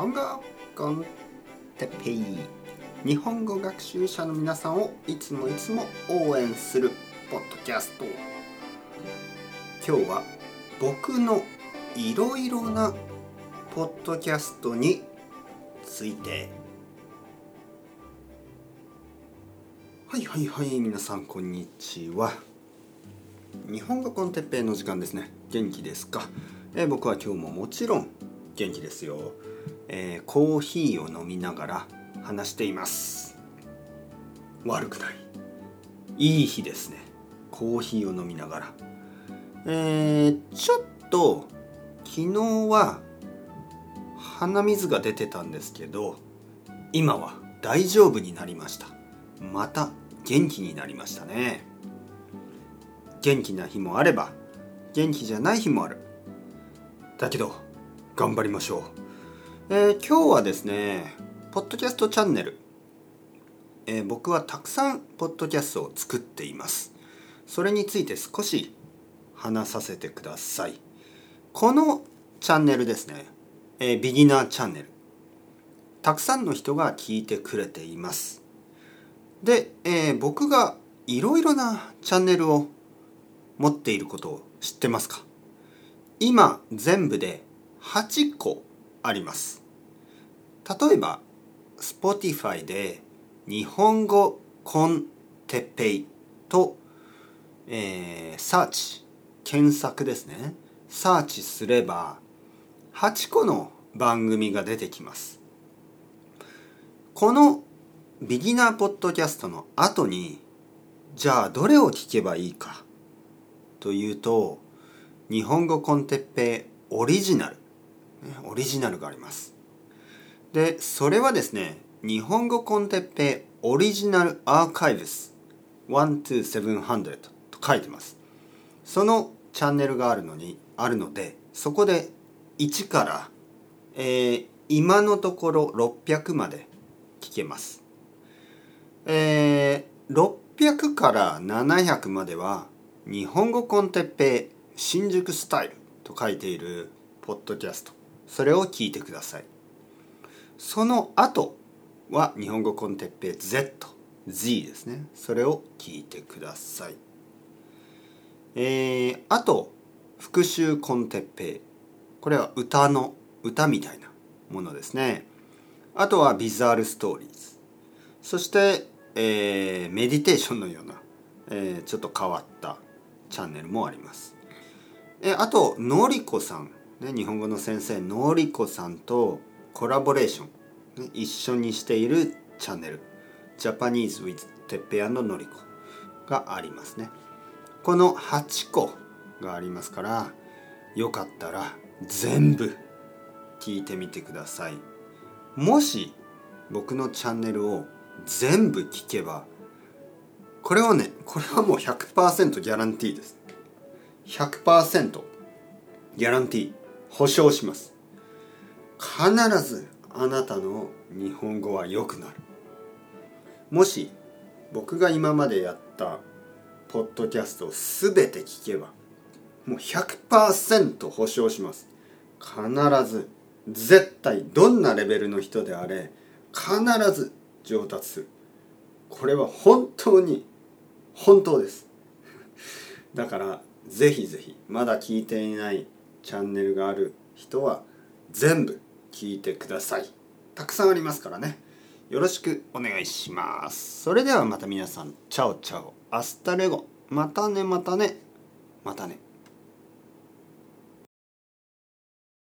本語コンテペイ日本語学習者の皆さんをいつもいつも応援するポッドキャスト今日は僕のいろいろなポッドキャストについて。はいはいはい皆さんこんにちは。日本語コンテッペイの時間ですね。元気ですか、えー、僕は今日ももちろん元気ですよ、えー、コーヒーを飲みながら話しています。悪くない。いい日ですね。コーヒーを飲みながら。えー、ちょっと昨日は鼻水が出てたんですけど今は大丈夫になりました。また元気になりましたね。元気な日もあれば元気じゃない日もある。だけど頑張りましょう、えー、今日はですねポッドキャストチャンネル、えー、僕はたくさんポッドキャストを作っています。それについて少し話させてください。このチャンネルですね、えー、ビギナーチャンネル。たくさんの人が聞いてくれています。で、えー、僕がいろいろなチャンネルを持っていることを知ってますか？今全部で8個あります。例えば Spotify で日本語コンテッペイと、えー、サーチ検索ですね。サーチすれば8個の番組が出てきます。このビギナーポッドキャストの後にじゃあどれを聞けばいいかというと日本語コンテッペイオリジナル。オリジナルがあります。でそれはですね日本語コンテッペオリジナルアーカイブス12700と書いてます。そのチャンネルがあるのにあるのでそこで1から、えー、今のところ600まで聞けます。えー、600から700までは日本語コンテッペイ新宿スタイルと書いているポッドキャスト。それを聞いてください。その後は日本語コンテッペイ Z Z ですね。それを聞いてください。えー、あと復習コンテッペイ。これは歌の歌みたいなものですね。あとはビザールストーリーズ。そして、えー、メディテーションのような、えー、ちょっと変わったチャンネルもあります、え、あとのりこさん。ね、日本語の先生のりこさんとコラボレーション、ね、一緒にしているチャンネル「Japanese with てっぺのりこ」がありますね。この8個がありますからよかったら全部聞いてみてください。もし僕のチャンネルを全部聞けばこれはねこれはもう100%ギャランティーです。100%ギャランティー。保証します。必ずあなたの日本語は良くなる。もし僕が今までやったポッドキャストを全て聞けばもう100%保証します。必ず絶対どんなレベルの人であれ必ず上達する。これは本当に本当です。だからぜひぜひまだ聞いていないチャンネルがある人は全部聞いてください。たくさんありますからね。よろしくお願いします。それではまた皆さん ciao ciao。 hasta luego。またねまたね。またね。